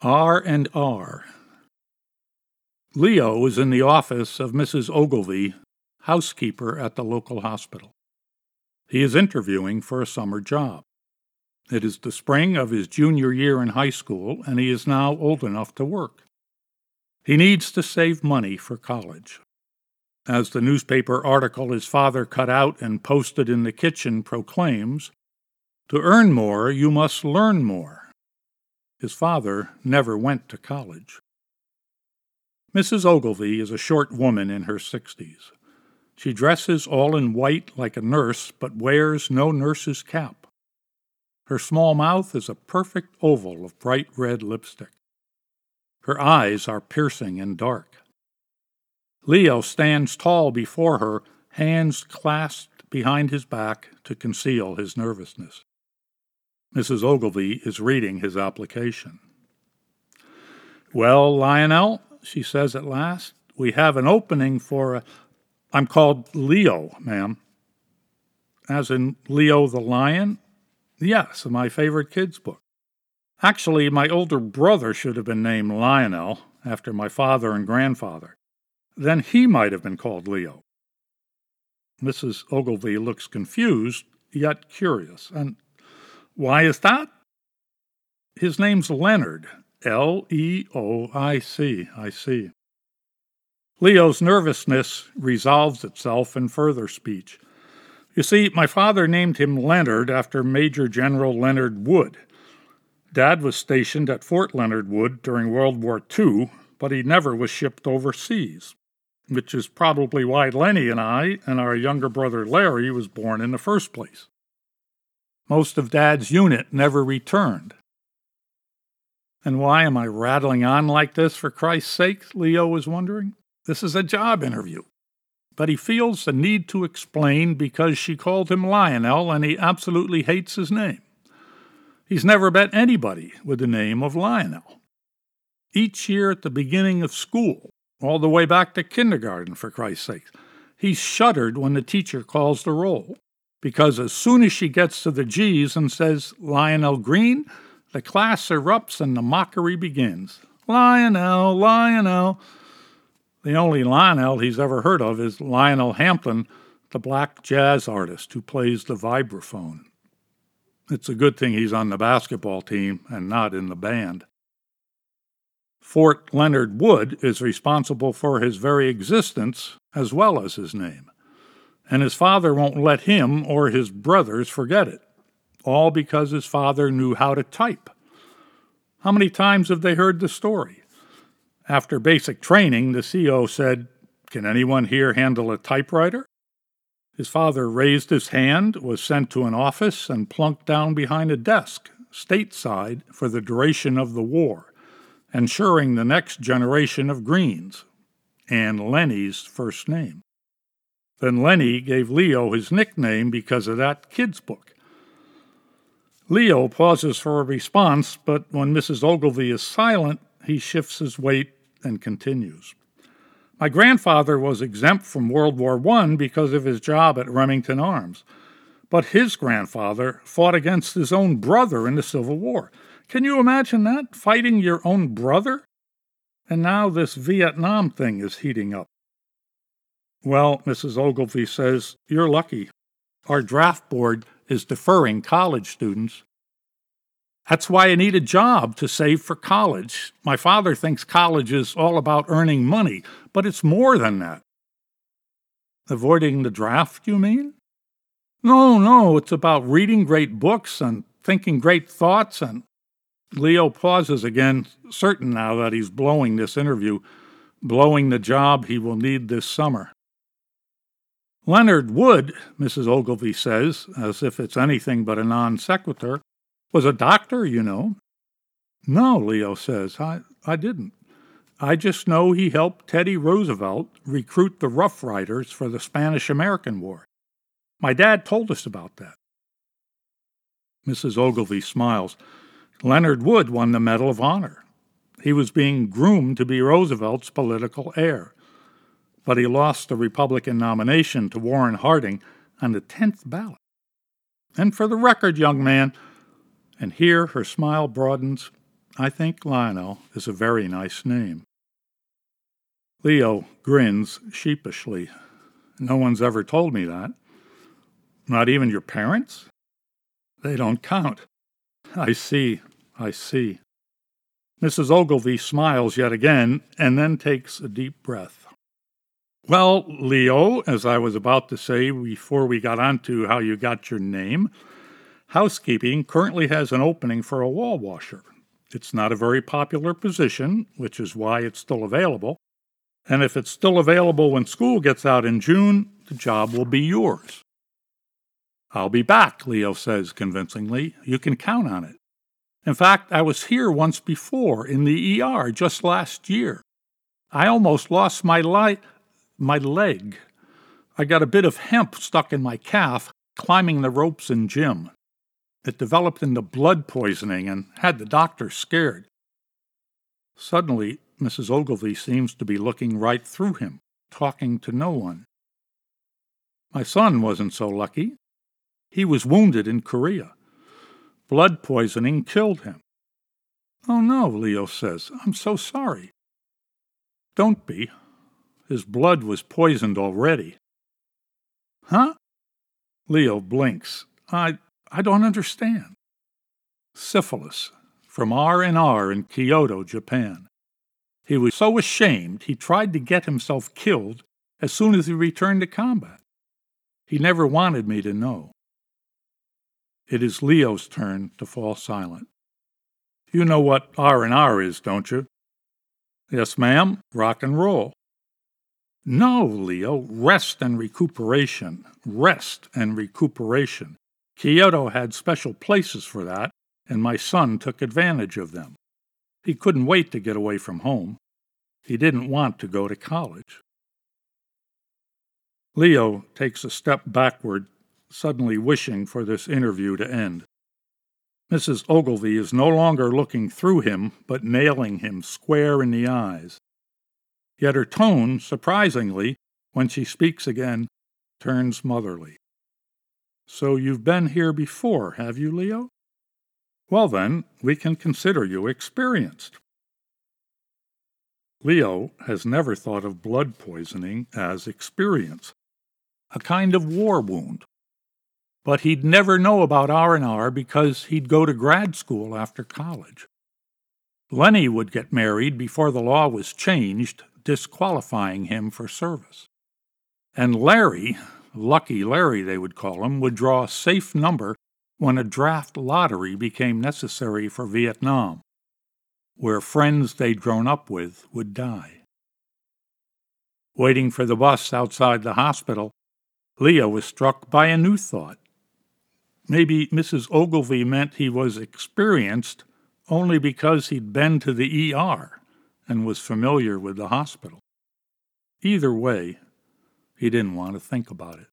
R and R. Leo is in the office of Mrs. Ogilvy, housekeeper at the local hospital. He is interviewing for a summer job. It is the spring of his junior year in high school, and he is now old enough to work. He needs to save money for college. As the newspaper article his father cut out and posted in the kitchen proclaims, to earn more, you must learn more. His father never went to college. Mrs. Ogilvy is a short woman in her sixties. She dresses all in white like a nurse, but wears no nurse's cap. Her small mouth is a perfect oval of bright red lipstick. Her eyes are piercing and dark. Leo stands tall before her, hands clasped behind his back to conceal his nervousness. Mrs. Ogilvy is reading his application. Well, Lionel, she says at last, we have an opening for a. I'm called Leo, ma'am. As in Leo the Lion? Yes, my favorite kids' book. Actually, my older brother should have been named Lionel, after my father and grandfather. Then he might have been called Leo. Mrs. Ogilvy looks confused, yet curious. And why is that? His name's Leonard. L E O I C. I see. Leo's nervousness resolves itself in further speech. You see, my father named him Leonard after Major General Leonard Wood. Dad was stationed at Fort Leonard Wood during World War II, but he never was shipped overseas, which is probably why Lenny and I and our younger brother Larry was born in the first place. Most of Dad's unit never returned. And why am I rattling on like this, for Christ's sake? Leo was wondering. This is a job interview. But he feels the need to explain because she called him Lionel and he absolutely hates his name. He's never met anybody with the name of Lionel. Each year at the beginning of school, all the way back to kindergarten, for Christ's sake, he's shuddered when the teacher calls the roll because as soon as she gets to the G's and says Lionel Green, the class erupts and the mockery begins. Lionel, Lionel. The only Lionel he's ever heard of is Lionel Hampton, the black jazz artist who plays the vibraphone. It's a good thing he's on the basketball team and not in the band. Fort Leonard Wood is responsible for his very existence as well as his name and his father won't let him or his brothers forget it, all because his father knew how to type. How many times have they heard the story? After basic training, the CO said, Can anyone here handle a typewriter? His father raised his hand, was sent to an office, and plunked down behind a desk, stateside, for the duration of the war, ensuring the next generation of Greens, and Lenny's first name. Then Lenny gave Leo his nickname because of that kid's book. Leo pauses for a response, but when Mrs. Ogilvy is silent, he shifts his weight and continues. My grandfather was exempt from World War I because of his job at Remington Arms, but his grandfather fought against his own brother in the Civil War. Can you imagine that? Fighting your own brother? And now this Vietnam thing is heating up. Well, Mrs. Ogilvy says, you're lucky. Our draft board is deferring college students. That's why I need a job to save for college. My father thinks college is all about earning money, but it's more than that. Avoiding the draft, you mean? No, no, it's about reading great books and thinking great thoughts. And Leo pauses again, certain now that he's blowing this interview, blowing the job he will need this summer. Leonard Wood, Mrs. Ogilvy says, as if it's anything but a non sequitur, was a doctor, you know. No, Leo says, I, I didn't. I just know he helped Teddy Roosevelt recruit the Rough Riders for the Spanish American War. My dad told us about that. Mrs. Ogilvy smiles. Leonard Wood won the Medal of Honor. He was being groomed to be Roosevelt's political heir but he lost the Republican nomination to Warren Harding on the 10th ballot. And for the record, young man, and here her smile broadens, I think Lionel is a very nice name. Leo grins sheepishly. No one's ever told me that. Not even your parents? They don't count. I see, I see. Mrs. Ogilvy smiles yet again and then takes a deep breath. Well, Leo, as I was about to say before we got on to how you got your name, housekeeping currently has an opening for a wall washer. It's not a very popular position, which is why it's still available. And if it's still available when school gets out in June, the job will be yours. I'll be back, Leo says convincingly. You can count on it. In fact, I was here once before in the ER just last year. I almost lost my light, my leg. I got a bit of hemp stuck in my calf climbing the ropes in gym. It developed into blood poisoning and had the doctor scared. Suddenly, Mrs. Ogilvy seems to be looking right through him, talking to no one. My son wasn't so lucky. He was wounded in Korea. Blood poisoning killed him. Oh no, Leo says. I'm so sorry. Don't be. His blood was poisoned already. Huh? Leo blinks. I I don't understand. Syphilis from R&R in Kyoto, Japan. He was so ashamed he tried to get himself killed as soon as he returned to combat. He never wanted me to know. It is Leo's turn to fall silent. You know what R&R is, don't you? Yes, ma'am. Rock and roll. No, Leo. Rest and recuperation. Rest and recuperation. Kyoto had special places for that, and my son took advantage of them. He couldn't wait to get away from home. He didn't want to go to college. Leo takes a step backward suddenly wishing for this interview to end. Mrs. Ogilvy is no longer looking through him, but nailing him square in the eyes. Yet her tone, surprisingly, when she speaks again, turns motherly. So you've been here before, have you, Leo? Well, then, we can consider you experienced. Leo has never thought of blood poisoning as experience, a kind of war wound but he'd never know about R&R because he'd go to grad school after college. Lenny would get married before the law was changed, disqualifying him for service. And Larry, Lucky Larry they would call him, would draw a safe number when a draft lottery became necessary for Vietnam, where friends they'd grown up with would die. Waiting for the bus outside the hospital, Leo was struck by a new thought. Maybe Mrs. Ogilvy meant he was experienced only because he'd been to the ER and was familiar with the hospital. Either way, he didn't want to think about it.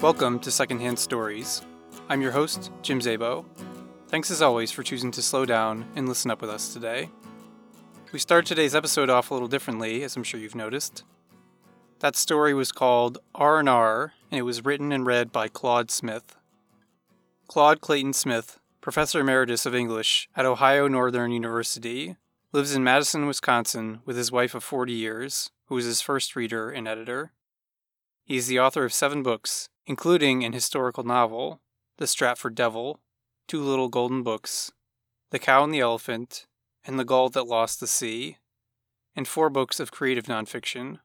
Welcome to Secondhand Stories. I'm your host, Jim Zabo, Thanks as always for choosing to slow down and listen up with us today. We start today's episode off a little differently, as I'm sure you've noticed. That story was called R&R, and it was written and read by Claude Smith. Claude Clayton Smith, Professor Emeritus of English at Ohio Northern University, lives in Madison, Wisconsin with his wife of 40 years, who is his first reader and editor. He is the author of seven books, including an historical novel, The Stratford Devil, Two Little Golden Books, The Cow and the Elephant, and The Gull That Lost the Sea, and four books of creative nonfiction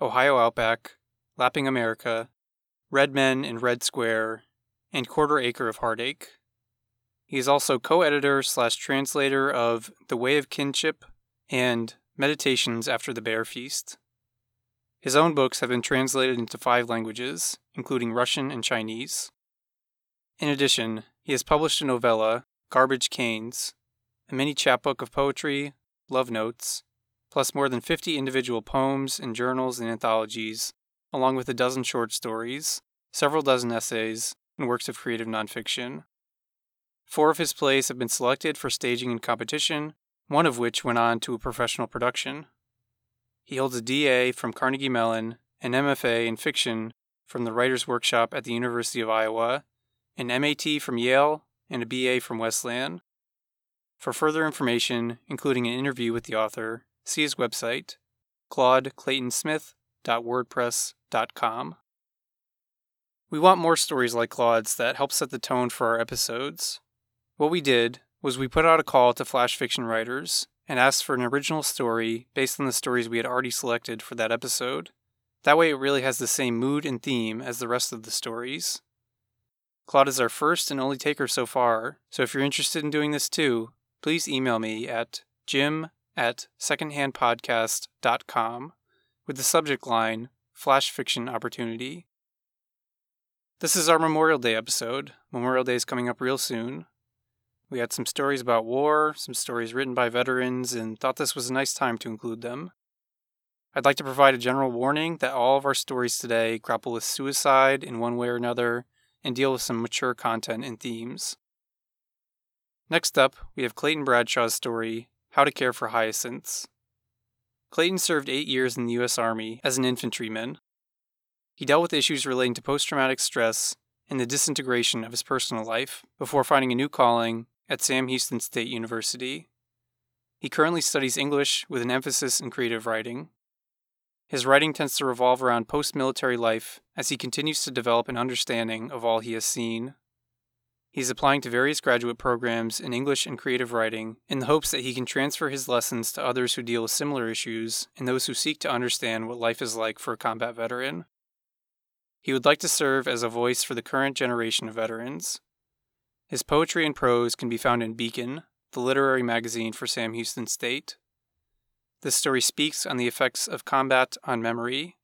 Ohio Outback, Lapping America, Red Men in Red Square, and Quarter Acre of Heartache. He is also co editor slash translator of The Way of Kinship and Meditations After the Bear Feast. His own books have been translated into five languages, including Russian and Chinese. In addition, he has published a novella, Garbage Canes, a mini chapbook of poetry, love notes, plus more than 50 individual poems and journals and anthologies, along with a dozen short stories, several dozen essays, and works of creative nonfiction. Four of his plays have been selected for staging in competition, one of which went on to a professional production. He holds a DA from Carnegie Mellon, an MFA in fiction from the Writers Workshop at the University of Iowa, an MAT from Yale, and a BA from Wesleyan. For further information, including an interview with the author, see his website, claudeclaytonsmith.wordpress.com. We want more stories like Claude's that help set the tone for our episodes. What we did was we put out a call to flash fiction writers and asked for an original story based on the stories we had already selected for that episode. That way, it really has the same mood and theme as the rest of the stories. Claude is our first and only taker so far, so if you're interested in doing this too, please email me at jim at secondhandpodcast.com with the subject line Flash Fiction Opportunity. This is our Memorial Day episode. Memorial Day is coming up real soon. We had some stories about war, some stories written by veterans, and thought this was a nice time to include them. I'd like to provide a general warning that all of our stories today grapple with suicide in one way or another and deal with some mature content and themes. Next up, we have Clayton Bradshaw's story, How to Care for Hyacinths. Clayton served eight years in the U.S. Army as an infantryman. He dealt with issues relating to post traumatic stress and the disintegration of his personal life before finding a new calling at Sam Houston State University. He currently studies English with an emphasis in creative writing. His writing tends to revolve around post military life as he continues to develop an understanding of all he has seen. He's applying to various graduate programs in English and creative writing in the hopes that he can transfer his lessons to others who deal with similar issues and those who seek to understand what life is like for a combat veteran. He would like to serve as a voice for the current generation of veterans. His poetry and prose can be found in Beacon, the literary magazine for Sam Houston State. This story speaks on the effects of combat on memory.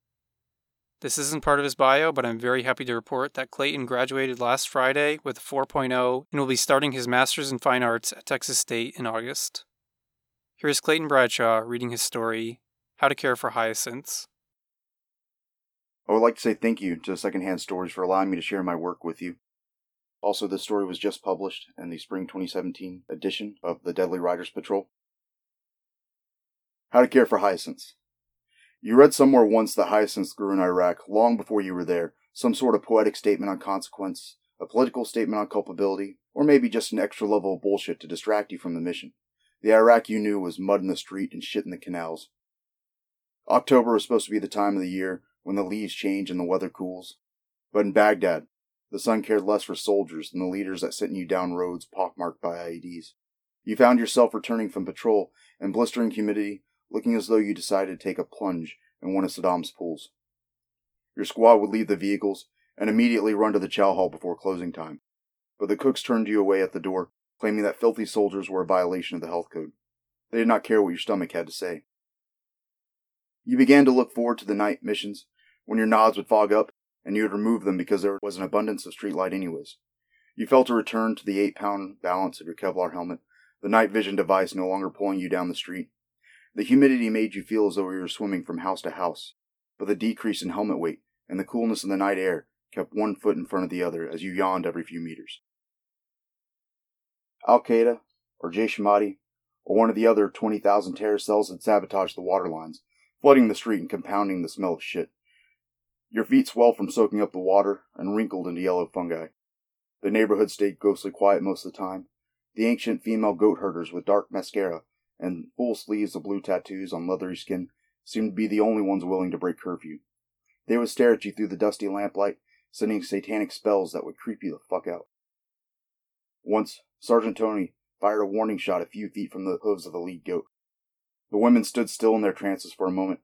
This isn't part of his bio, but I'm very happy to report that Clayton graduated last Friday with a 4.0 and will be starting his Master's in Fine Arts at Texas State in August. Here is Clayton Bradshaw reading his story, How to Care for Hyacinths. I would like to say thank you to Secondhand Stories for allowing me to share my work with you. Also, this story was just published in the spring 2017 edition of the Deadly Writers Patrol. How to Care for Hyacinths. You read somewhere once that hyacinths grew in Iraq long before you were there, some sort of poetic statement on consequence, a political statement on culpability, or maybe just an extra level of bullshit to distract you from the mission. The Iraq you knew was mud in the street and shit in the canals. October was supposed to be the time of the year when the leaves change and the weather cools. But in Baghdad, the sun cared less for soldiers than the leaders that sent you down roads pockmarked by IEDs. You found yourself returning from patrol in blistering humidity looking as though you decided to take a plunge in one of Saddam's pools. Your squad would leave the vehicles and immediately run to the chow hall before closing time, but the cooks turned you away at the door, claiming that filthy soldiers were a violation of the health code. They did not care what your stomach had to say. You began to look forward to the night missions when your nods would fog up and you would remove them because there was an abundance of streetlight anyways. You felt a return to the eight pound balance of your Kevlar helmet, the night vision device no longer pulling you down the street, the humidity made you feel as though you were swimming from house to house, but the decrease in helmet weight and the coolness of the night air kept one foot in front of the other as you yawned every few meters. Al Qaeda, or Jaish Mahdi, or one of the other 20,000 terror cells had sabotaged the water lines, flooding the street and compounding the smell of shit. Your feet swelled from soaking up the water and wrinkled into yellow fungi. The neighborhood stayed ghostly quiet most of the time. The ancient female goat herders with dark mascara and full sleeves of blue tattoos on leathery skin seemed to be the only ones willing to break curfew. They would stare at you through the dusty lamplight, sending satanic spells that would creep you the fuck out. Once, Sergeant Tony fired a warning shot a few feet from the hooves of the lead goat. The women stood still in their trances for a moment.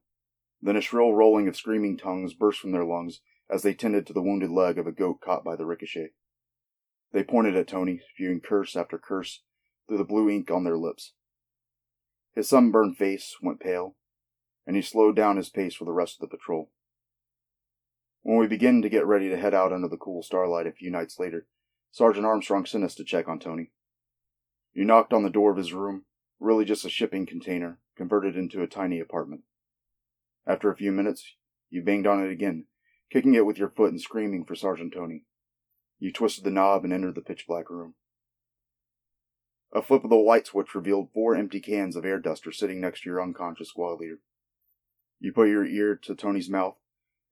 Then a shrill rolling of screaming tongues burst from their lungs as they tended to the wounded leg of a goat caught by the ricochet. They pointed at Tony, spewing curse after curse through the blue ink on their lips. His sunburned face went pale, and he slowed down his pace for the rest of the patrol. When we began to get ready to head out under the cool starlight a few nights later, Sergeant Armstrong sent us to check on Tony. You knocked on the door of his room, really just a shipping container converted into a tiny apartment. After a few minutes, you banged on it again, kicking it with your foot and screaming for Sergeant Tony. You twisted the knob and entered the pitch black room. A flip of the light switch revealed four empty cans of air duster sitting next to your unconscious squad leader. You put your ear to Tony's mouth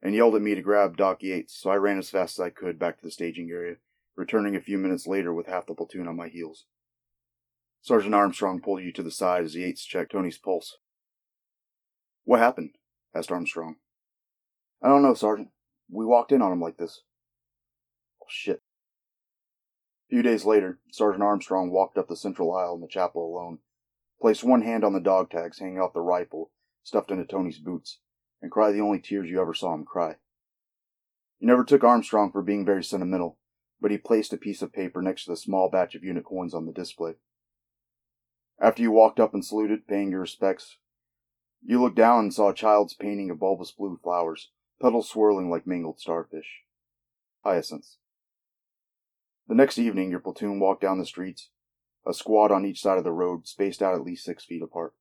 and yelled at me to grab Doc Yates, so I ran as fast as I could back to the staging area, returning a few minutes later with half the platoon on my heels. Sergeant Armstrong pulled you to the side as Yates checked Tony's pulse. What happened? asked Armstrong. I don't know, Sergeant. We walked in on him like this. Oh, shit. A few days later, Sergeant Armstrong walked up the central aisle in the chapel alone, placed one hand on the dog tags hanging off the rifle stuffed into Tony's boots, and cried the only tears you ever saw him cry. He never took Armstrong for being very sentimental, but he placed a piece of paper next to the small batch of unit coins on the display. After you walked up and saluted, paying your respects, you looked down and saw a child's painting of bulbous blue flowers, petals swirling like mangled starfish. Hyacinths. The next evening, your platoon walked down the streets, a squad on each side of the road, spaced out at least six feet apart.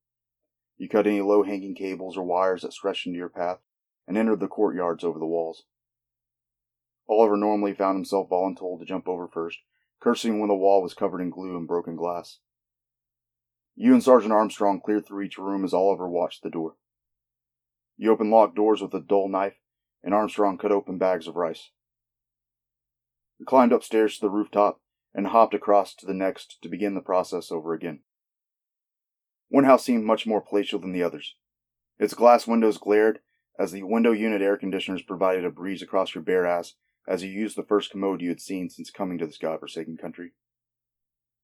You cut any low hanging cables or wires that stretched into your path and entered the courtyards over the walls. Oliver normally found himself voluntold to jump over first, cursing when the wall was covered in glue and broken glass. You and Sergeant Armstrong cleared through each room as Oliver watched the door. You opened locked doors with a dull knife, and Armstrong cut open bags of rice. Climbed upstairs to the rooftop and hopped across to the next to begin the process over again. One house seemed much more palatial than the others. Its glass windows glared as the window unit air conditioners provided a breeze across your bare ass as you used the first commode you had seen since coming to this godforsaken country.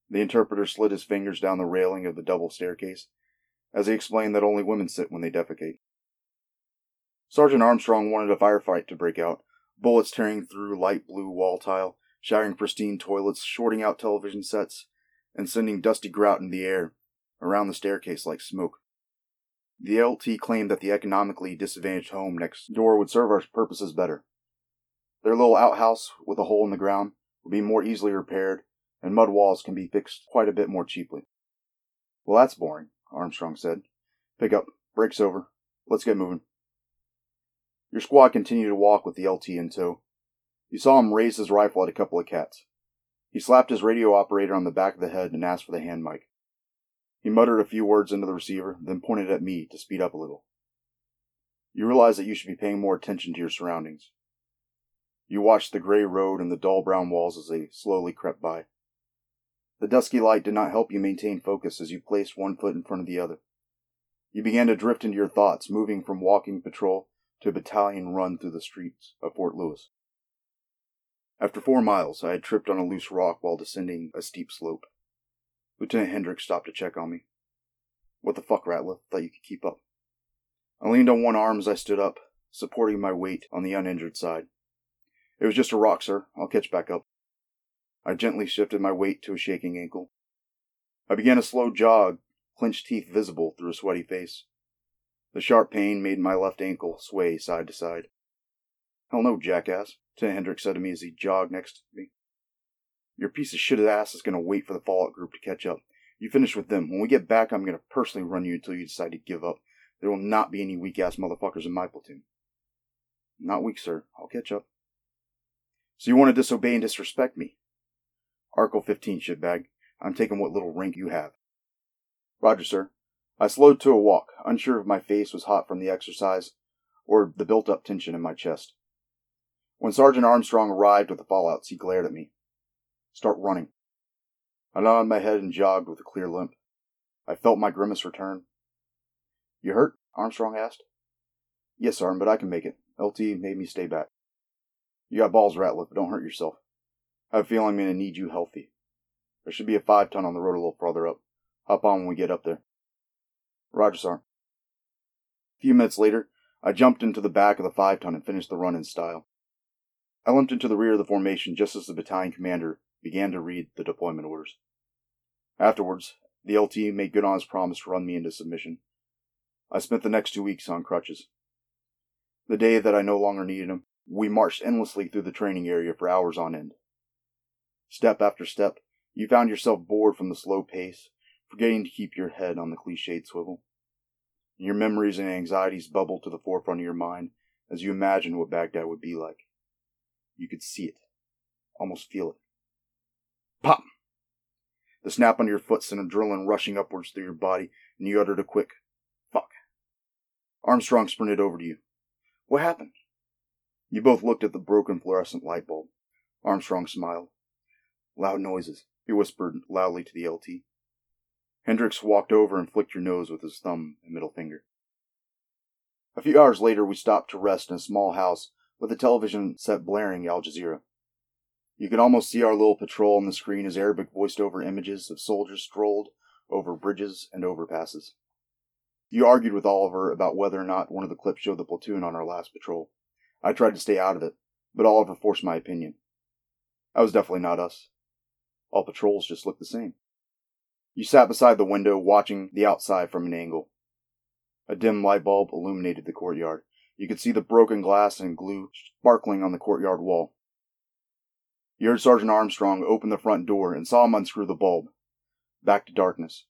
The interpreter slid his fingers down the railing of the double staircase as he explained that only women sit when they defecate. Sergeant Armstrong wanted a firefight to break out, bullets tearing through light blue wall tile, shattering pristine toilets, shorting out television sets, and sending dusty grout in the air around the staircase like smoke. The LT claimed that the economically disadvantaged home next door would serve our purposes better. Their little outhouse with a hole in the ground would be more easily repaired, and mud walls can be fixed quite a bit more cheaply. Well, that's boring, Armstrong said. Pick up. Break's over. Let's get moving. Your squad continued to walk with the LT in tow. You saw him raise his rifle at a couple of cats. He slapped his radio operator on the back of the head and asked for the hand mic. He muttered a few words into the receiver, then pointed at me to speed up a little. You realize that you should be paying more attention to your surroundings. You watched the gray road and the dull brown walls as they slowly crept by. The dusky light did not help you maintain focus as you placed one foot in front of the other. You began to drift into your thoughts, moving from walking patrol to a battalion run through the streets of Fort Lewis. After four miles, I had tripped on a loose rock while descending a steep slope. Lieutenant Hendricks stopped to check on me. What the fuck, Ratliff? Thought you could keep up. I leaned on one arm as I stood up, supporting my weight on the uninjured side. It was just a rock, sir. I'll catch back up. I gently shifted my weight to a shaking ankle. I began a slow jog, clenched teeth visible through a sweaty face. The sharp pain made my left ankle sway side to side. Hell no, jackass, Lieutenant Hendricks said to me as he jogged next to me. Your piece of shit ass is going to wait for the Fallout group to catch up. You finish with them. When we get back, I'm going to personally run you until you decide to give up. There will not be any weak ass motherfuckers in my platoon. Not weak, sir. I'll catch up. So you want to disobey and disrespect me? Article 15, shitbag. I'm taking what little rank you have. Roger, sir. I slowed to a walk, unsure if my face was hot from the exercise or the built up tension in my chest. When Sergeant Armstrong arrived with the fallouts, he glared at me. Start running. I nodded my head and jogged with a clear limp. I felt my grimace return. You hurt? Armstrong asked. Yes, Arm, but I can make it. LT made me stay back. You got balls, Ratliff, but don't hurt yourself. I have a feeling I'm going to need you healthy. There should be a five ton on the road a little farther up. Hop on when we get up there. Roger, sir. A few minutes later, I jumped into the back of the five ton and finished the run in style. I limped into the rear of the formation just as the battalion commander began to read the deployment orders. Afterwards, the LT made good on his promise to run me into submission. I spent the next two weeks on crutches. The day that I no longer needed him, we marched endlessly through the training area for hours on end. Step after step, you found yourself bored from the slow pace, forgetting to keep your head on the cliched swivel. Your memories and anxieties bubbled to the forefront of your mind as you imagined what Baghdad would be like. You could see it, almost feel it. Pop! The snap on your foot sent adrenaline rushing upwards through your body, and you uttered a quick, fuck. Armstrong sprinted over to you. What happened? You both looked at the broken fluorescent light bulb. Armstrong smiled. Loud noises, he whispered loudly to the LT. Hendricks walked over and flicked your nose with his thumb and middle finger. A few hours later, we stopped to rest in a small house with a television set blaring Al Jazeera. You could almost see our little patrol on the screen as Arabic voiced over images of soldiers strolled over bridges and overpasses. You argued with Oliver about whether or not one of the clips showed the platoon on our last patrol. I tried to stay out of it, but Oliver forced my opinion. That was definitely not us. All patrols just looked the same. You sat beside the window, watching the outside from an angle. A dim light bulb illuminated the courtyard. You could see the broken glass and glue sparkling on the courtyard wall. You heard Sergeant Armstrong open the front door and saw him unscrew the bulb. Back to darkness.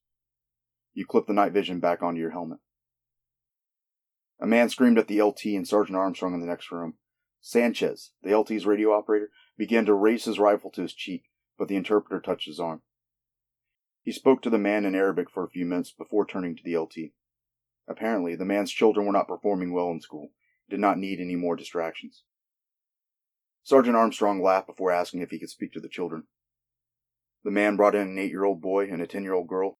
You clipped the night vision back onto your helmet. A man screamed at the LT and Sergeant Armstrong in the next room. Sanchez, the LT's radio operator, began to raise his rifle to his cheek, but the interpreter touched his arm. He spoke to the man in Arabic for a few minutes before turning to the LT. Apparently, the man's children were not performing well in school, did not need any more distractions. Sergeant Armstrong laughed before asking if he could speak to the children. The man brought in an eight year old boy and a ten year old girl,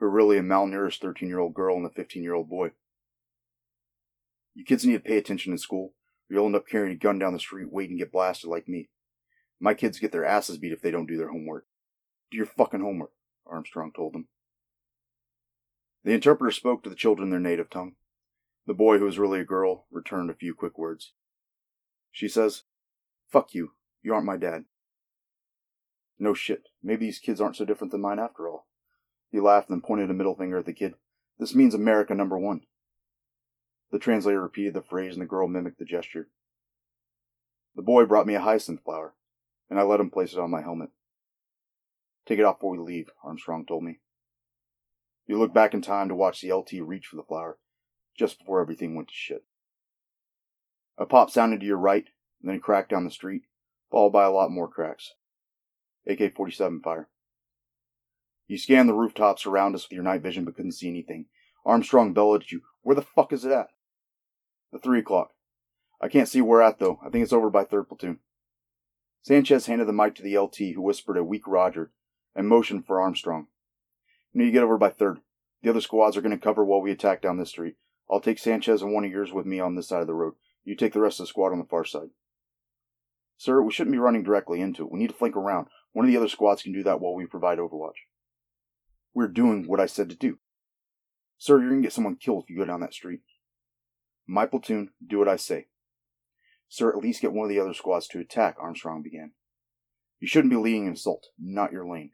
but really a malnourished thirteen year old girl and a fifteen year old boy. You kids need to pay attention in school, or you'll end up carrying a gun down the street waiting to get blasted like me. My kids get their asses beat if they don't do their homework. Do your fucking homework, Armstrong told them. The interpreter spoke to the children in their native tongue. The boy, who was really a girl, returned a few quick words. She says, Fuck you. You aren't my dad. No shit. Maybe these kids aren't so different than mine after all. He laughed and pointed a middle finger at the kid. This means America number one. The translator repeated the phrase and the girl mimicked the gesture. The boy brought me a hyacinth flower, and I let him place it on my helmet. Take it off before we leave, Armstrong told me. You looked back in time to watch the LT reach for the flower, just before everything went to shit. A pop sounded to your right, then a crack down the street, followed by a lot more cracks. AK 47 fire. You scanned the rooftops around us with your night vision but couldn't see anything. Armstrong bellowed at you. Where the fuck is it at? The 3 o'clock. I can't see where at, though. I think it's over by 3rd Platoon. Sanchez handed the mic to the LT, who whispered a weak Roger and motioned for Armstrong. You need to get over by 3rd. The other squads are going to cover while we attack down this street. I'll take Sanchez and one of yours with me on this side of the road. You take the rest of the squad on the far side. Sir, we shouldn't be running directly into it. We need to flank around. One of the other squads can do that while we provide overwatch. We're doing what I said to do. Sir, you're going to get someone killed if you go down that street. My platoon, do what I say. Sir, at least get one of the other squads to attack, Armstrong began. You shouldn't be leading an assault, not your lane.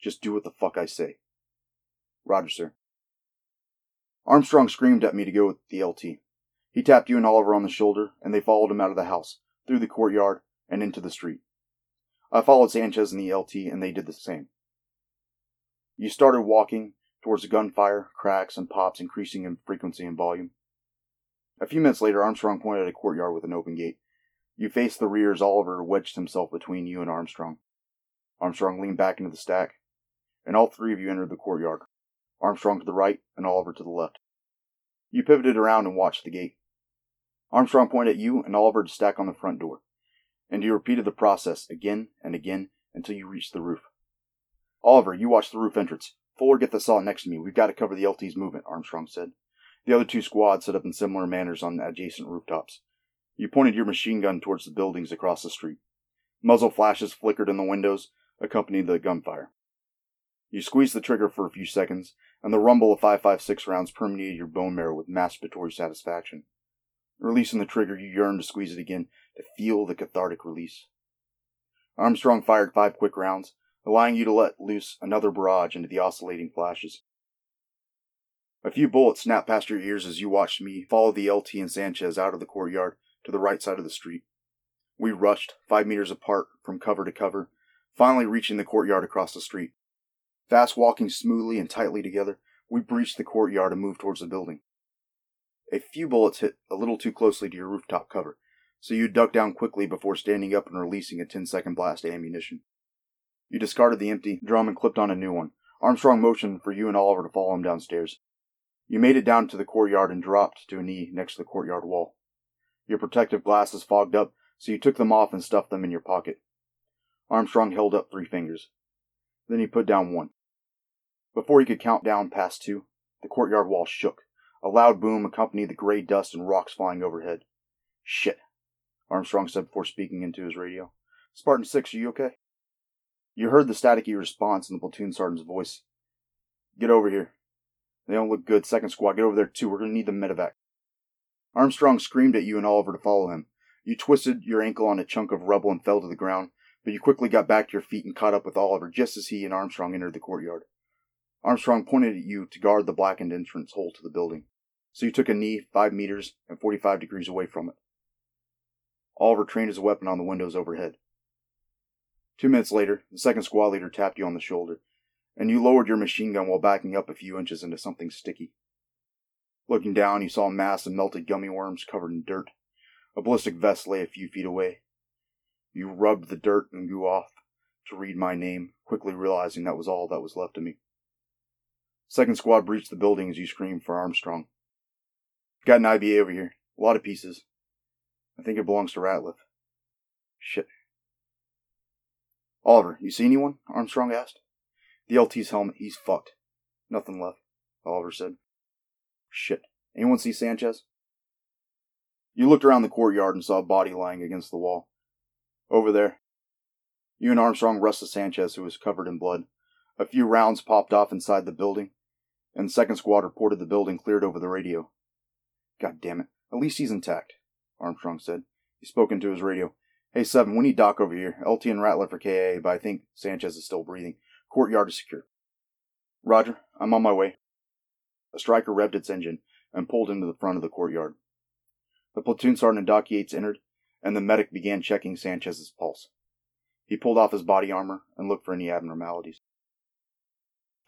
Just do what the fuck I say. Roger, sir. Armstrong screamed at me to go with the LT. He tapped you and Oliver on the shoulder, and they followed him out of the house, through the courtyard, and into the street. I followed Sanchez and the LT, and they did the same. You started walking towards the gunfire, cracks, and pops increasing in frequency and volume. A few minutes later, Armstrong pointed at a courtyard with an open gate. You faced the rear as Oliver wedged himself between you and Armstrong. Armstrong leaned back into the stack, and all three of you entered the courtyard. Armstrong to the right and Oliver to the left. You pivoted around and watched the gate. Armstrong pointed at you and Oliver to stack on the front door, and you repeated the process again and again until you reached the roof. Oliver, you watch the roof entrance. Fuller, get the saw next to me. We've got to cover the LT's movement, Armstrong said. The other two squads set up in similar manners on adjacent rooftops. You pointed your machine gun towards the buildings across the street. Muzzle flashes flickered in the windows, accompanying the gunfire. You squeezed the trigger for a few seconds, and the rumble of 5.56 rounds permeated your bone marrow with masturbatory satisfaction. Releasing the trigger, you yearned to squeeze it again to feel the cathartic release. Armstrong fired five quick rounds, allowing you to let loose another barrage into the oscillating flashes. A few bullets snapped past your ears as you watched me follow the LT and Sanchez out of the courtyard to the right side of the street. We rushed, five meters apart from cover to cover, finally reaching the courtyard across the street. Fast walking smoothly and tightly together, we breached the courtyard and moved towards the building. A few bullets hit a little too closely to your rooftop cover, so you ducked down quickly before standing up and releasing a 10 second blast of ammunition. You discarded the empty drum and clipped on a new one. Armstrong motioned for you and Oliver to follow him downstairs. You made it down to the courtyard and dropped to a knee next to the courtyard wall. Your protective glasses fogged up, so you took them off and stuffed them in your pocket. Armstrong held up three fingers. Then he put down one. Before he could count down past two, the courtyard wall shook. A loud boom accompanied the gray dust and rocks flying overhead. Shit, Armstrong said before speaking into his radio. Spartan 6, are you okay? You heard the staticky response in the platoon sergeant's voice. Get over here. They don't look good. Second squad, get over there too. We're gonna need the medevac. Armstrong screamed at you and Oliver to follow him. You twisted your ankle on a chunk of rubble and fell to the ground, but you quickly got back to your feet and caught up with Oliver just as he and Armstrong entered the courtyard. Armstrong pointed at you to guard the blackened entrance hole to the building, so you took a knee five meters and 45 degrees away from it. Oliver trained his weapon on the windows overhead. Two minutes later, the second squad leader tapped you on the shoulder, and you lowered your machine gun while backing up a few inches into something sticky. Looking down, you saw a mass of melted gummy worms covered in dirt. A ballistic vest lay a few feet away. You rubbed the dirt and goo off to read my name, quickly realizing that was all that was left of me. Second squad breached the building as you screamed for Armstrong. Got an IBA over here. A lot of pieces. I think it belongs to Ratliff. Shit. Oliver, you see anyone? Armstrong asked. The LT's helmet, he's fucked. Nothing left, Oliver said. Shit. Anyone see Sanchez? You looked around the courtyard and saw a body lying against the wall. Over there. You and Armstrong rushed to Sanchez, who was covered in blood. A few rounds popped off inside the building, and the second squad reported the building cleared over the radio. God damn it. At least he's intact, Armstrong said. He spoke into his radio. Hey, Seven, we need Doc over here. LT and Ratliff for KA, but I think Sanchez is still breathing. Courtyard is secure. Roger, I'm on my way. A Stryker revved its engine and pulled into the front of the courtyard. The platoon sergeant and Doc Yates entered, and the medic began checking Sanchez's pulse. He pulled off his body armor and looked for any abnormalities.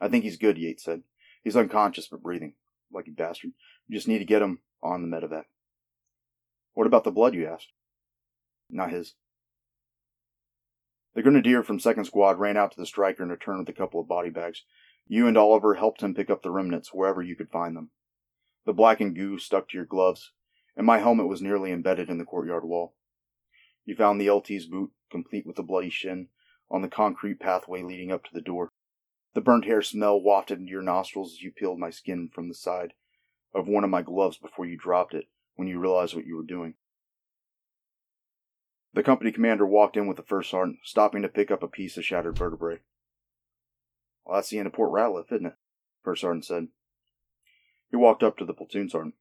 I think he's good, Yates said. He's unconscious but breathing. Lucky bastard. You just need to get him on the medevac. What about the blood, you asked? Not his. The grenadier from second squad ran out to the Stryker and returned with a couple of body bags. You and Oliver helped him pick up the remnants wherever you could find them. The blackened goo stuck to your gloves, and my helmet was nearly embedded in the courtyard wall. You found the LT's boot, complete with a bloody shin, on the concrete pathway leading up to the door. The burnt hair smell wafted into your nostrils as you peeled my skin from the side of one of my gloves before you dropped it when you realized what you were doing. The company commander walked in with the first sergeant, stopping to pick up a piece of shattered vertebrae. Well, that's the end of Port Ratliff, isn't it? First sergeant said. He walked up to the platoon sergeant.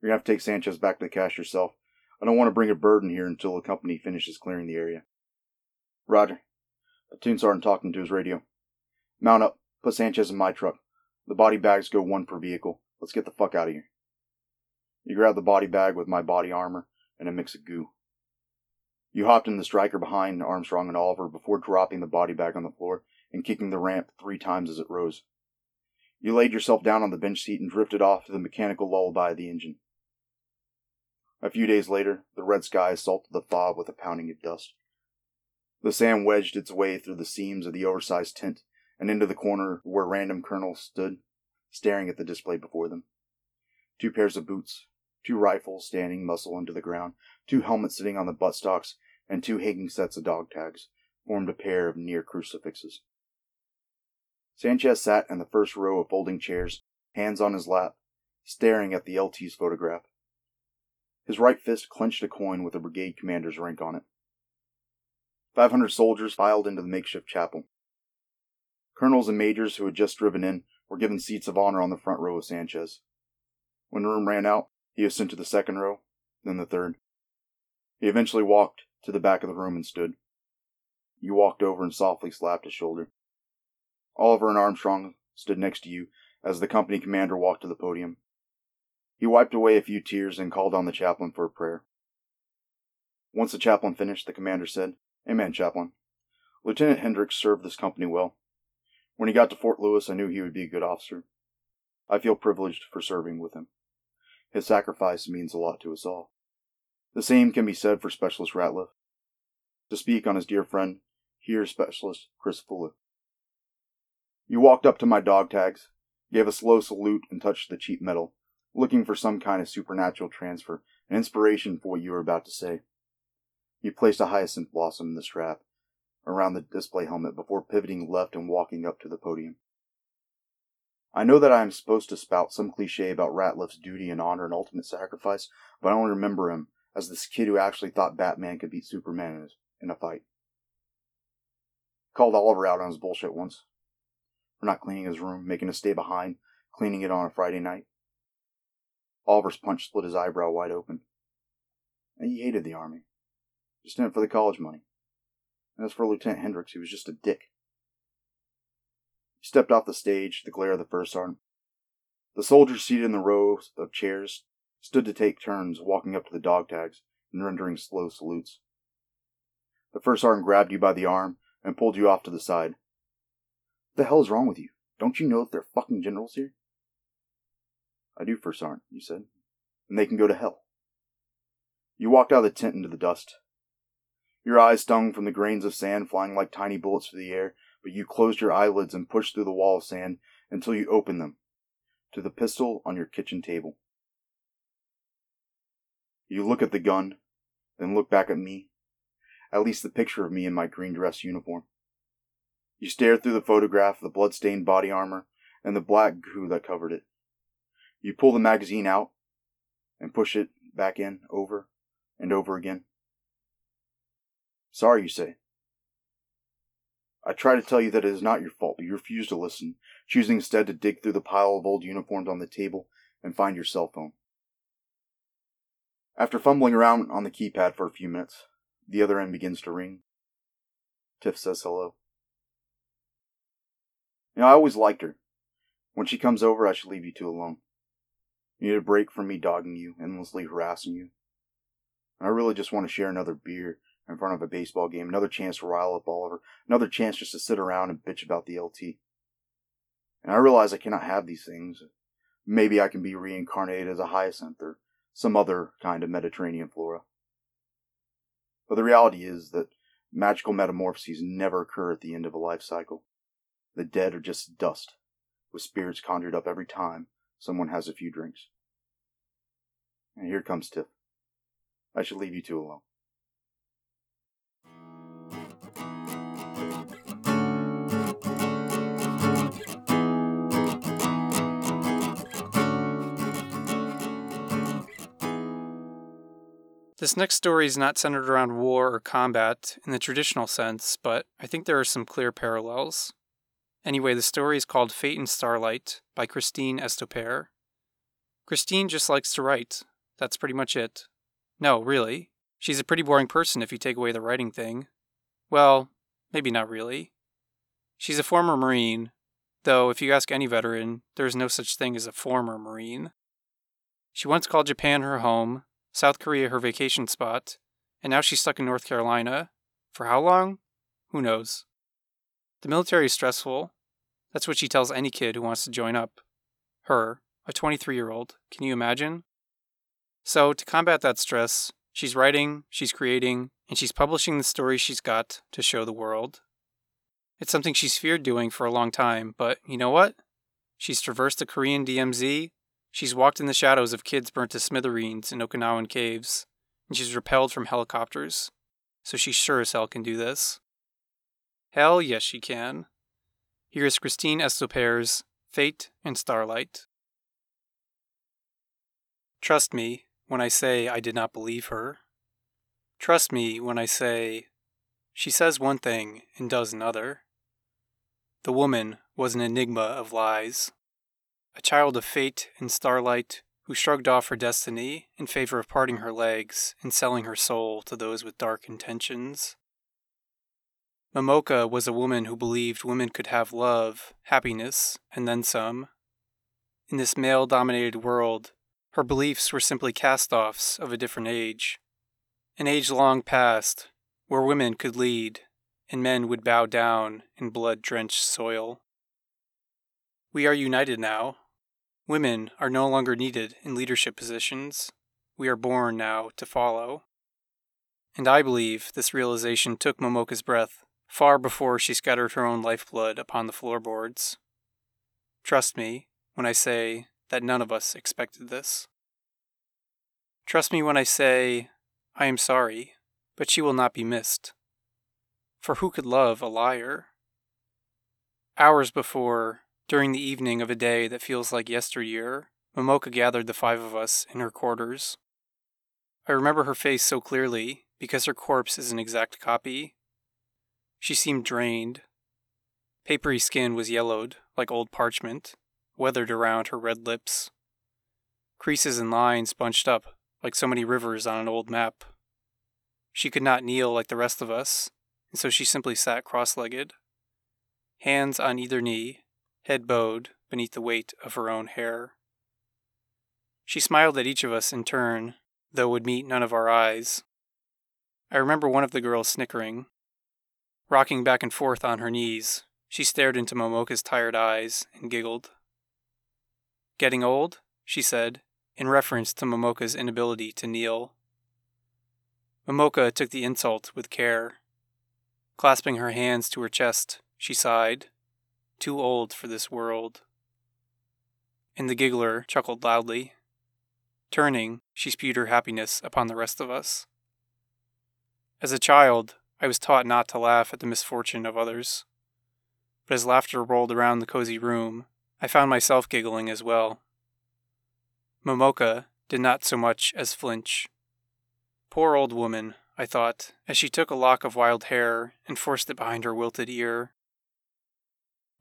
You're gonna have to take Sanchez back to the CSH yourself. I don't want to bring a burden here until the company finishes clearing the area. Roger. Platoon sergeant talking to his radio. Mount up. Put Sanchez in my truck. The body bags go one per vehicle. Let's get the fuck out of here. You grab the body bag with my body armor and a mix of goo. You hopped in the Stryker behind Armstrong and Oliver before dropping the body bag on the floor and kicking the ramp three times as it rose. You laid yourself down on the bench seat and drifted off to the mechanical lullaby of the engine. A few days later, the red sky assaulted the FOB with a pounding of dust. The sand wedged its way through the seams of the oversized tent and into the corner where random colonels stood, staring at the display before them. Two pairs of boots, two rifles standing muscle into the ground, two helmets sitting on the buttstocks, and two hanging sets of dog tags formed a pair of near crucifixes. Sanchez sat in the first row of folding chairs, hands on his lap, staring at the LT's photograph. His right fist clenched a coin with a brigade commander's rank on it. Five hundred soldiers filed into the makeshift chapel. Colonels and majors who had just driven in were given seats of honor on the front row of Sanchez. When the room ran out, he was sent to the second row, then the third. He eventually walked to the back of the room and stood. You walked over and softly slapped his shoulder. Oliver and Armstrong stood next to you as the company commander walked to the podium. He wiped away a few tears and called on the chaplain for a prayer. Once the chaplain finished, the commander said, Amen, chaplain. Lieutenant Hendricks served this company well. When he got to Fort Lewis, I knew he would be a good officer. I feel privileged for serving with him. His sacrifice means a lot to us all. The same can be said for Specialist Ratliff. To speak on his dear friend, here Specialist Chris Fuller. You walked up to my dog tags, gave a slow salute, and touched the cheap metal, looking for some kind of supernatural transfer, an inspiration for what you were about to say. You placed a hyacinth blossom in the strap around the display helmet before pivoting left and walking up to the podium. I know that I am supposed to spout some cliche about Ratliff's duty and honor and ultimate sacrifice, but I only remember him as this kid who actually thought Batman could beat Superman in a fight. Called Oliver out on his bullshit once. For not cleaning his room, making us stay behind, cleaning it on a Friday night. Oliver's punch split his eyebrow wide open. And he hated the army. Just in it for the college money. As for Lieutenant Hendricks, he was just a dick. He stepped off the stage, the glare of the first sergeant. The soldiers seated in the rows of chairs stood to take turns walking up to the dog tags and rendering slow salutes. The first sergeant grabbed you by the arm and pulled you off to the side. What the hell is wrong with you? Don't you know that they're fucking generals here? I do, First Sergeant, you said. And they can go to hell. You walked out of the tent into the dust. Your eyes stung from the grains of sand flying like tiny bullets through the air but you closed your eyelids and pushed through the wall of sand until you opened them to the pistol on your kitchen table. You look at the gun, then look back at me, at least the picture of me in my green dress uniform. You stare through the photograph of the blood-stained body armor and the black goo that covered it. You pull the magazine out and push it back in over and over again. Sorry, you say. I try to tell you that it is not your fault, but you refuse to listen, choosing instead to dig through the pile of old uniforms on the table and find your cell phone. After fumbling around on the keypad for a few minutes, the other end begins to ring. Tiff says hello. You know, I always liked her. When she comes over, I should leave you two alone. You need a break from me dogging you, endlessly harassing you. I really just want to share another beer in front of a baseball game, another chance to rile up Oliver, another chance just to sit around and bitch about the LT. And I realize I cannot have these things. Maybe I can be reincarnated as a hyacinth or some other kind of Mediterranean flora. But the reality is that magical metamorphoses never occur at the end of a life cycle. The dead are just dust, with spirits conjured up every time someone has a few drinks. And here comes Tiff. I should leave you two alone. This next story is not centered around war or combat in the traditional sense, but I think there are some clear parallels. Anyway, the story is called Fate and Starlight by Christine Estopere. Christine just likes to write. That's pretty much it. No, really. She's a pretty boring person if you take away the writing thing. Well, maybe not really. She's a former Marine, though if you ask any veteran, there is no such thing as a former Marine. She once called Japan her home, South Korea her vacation spot, and now she's stuck in North Carolina. For how long? Who knows? The military is stressful. That's what she tells any kid who wants to join up. Her, a 23 year old. Can you imagine? So, to combat that stress, she's writing, she's creating, and she's publishing the story she's got to show the world. It's something she's feared doing for a long time, but you know what? She's traversed the Korean DMZ She's walked in the shadows of kids burnt to smithereens in Okinawan caves, and she's repelled from helicopters. So she sure as hell can do this. Hell yes, she can. Here's Christine Estopere's Fate and Starlight. Trust me when I say I did not believe her. Trust me when I say she says one thing and does another. The woman was an enigma of lies a child of fate and starlight, who shrugged off her destiny in favor of parting her legs and selling her soul to those with dark intentions. Momoka was a woman who believed women could have love, happiness, and then some. In this male dominated world, her beliefs were simply cast offs of a different age. An age long past, where women could lead and men would bow down in blood drenched soil. We are united now, Women are no longer needed in leadership positions. We are born now to follow. And I believe this realization took Momoka's breath far before she scattered her own lifeblood upon the floorboards. Trust me, when I say that none of us expected this. Trust me when I say, I am sorry, but she will not be missed. For who could love a liar? Hours before, during the evening of a day that feels like yesteryear, Momoka gathered the five of us in her quarters. I remember her face so clearly because her corpse is an exact copy. She seemed drained. Papery skin was yellowed, like old parchment, weathered around her red lips. Creases and lines bunched up like so many rivers on an old map. She could not kneel like the rest of us, and so she simply sat cross legged, hands on either knee, head bowed beneath the weight of her own hair. She smiled at each of us in turn, though would meet none of our eyes. I remember one of the girls snickering. Rocking back and forth on her knees, she stared into Momoka's tired eyes and giggled. Getting old? she said, in reference to Momoka's inability to kneel. Momoka took the insult with care. Clasping her hands to her chest, she sighed, Too old for this world. And the giggler chuckled loudly. Turning, she spewed her happiness upon the rest of us. As a child, I was taught not to laugh at the misfortune of others. But as laughter rolled around the cozy room, I found myself giggling as well. Momoka did not so much as flinch. Poor old woman, I thought, as she took a lock of wild hair and forced it behind her wilted ear.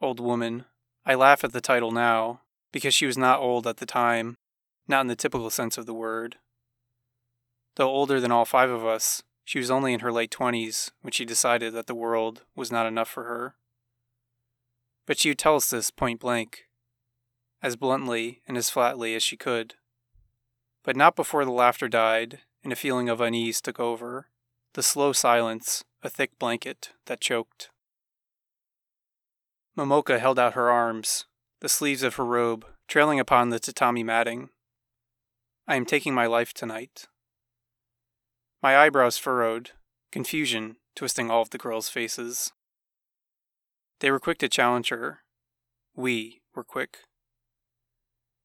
Old woman. I laugh at the title now, because she was not old at the time, not in the typical sense of the word. Though older than all five of us, she was only in her late twenties when she decided that the world was not enough for her. But she would tell us this point blank, as bluntly and as flatly as she could. But not before the laughter died and a feeling of unease took over, the slow silence, a thick blanket that choked. Momoka held out her arms, the sleeves of her robe trailing upon the tatami matting. I am taking my life tonight. My eyebrows furrowed, confusion twisting all of the girls' faces. They were quick to challenge her. We were quick.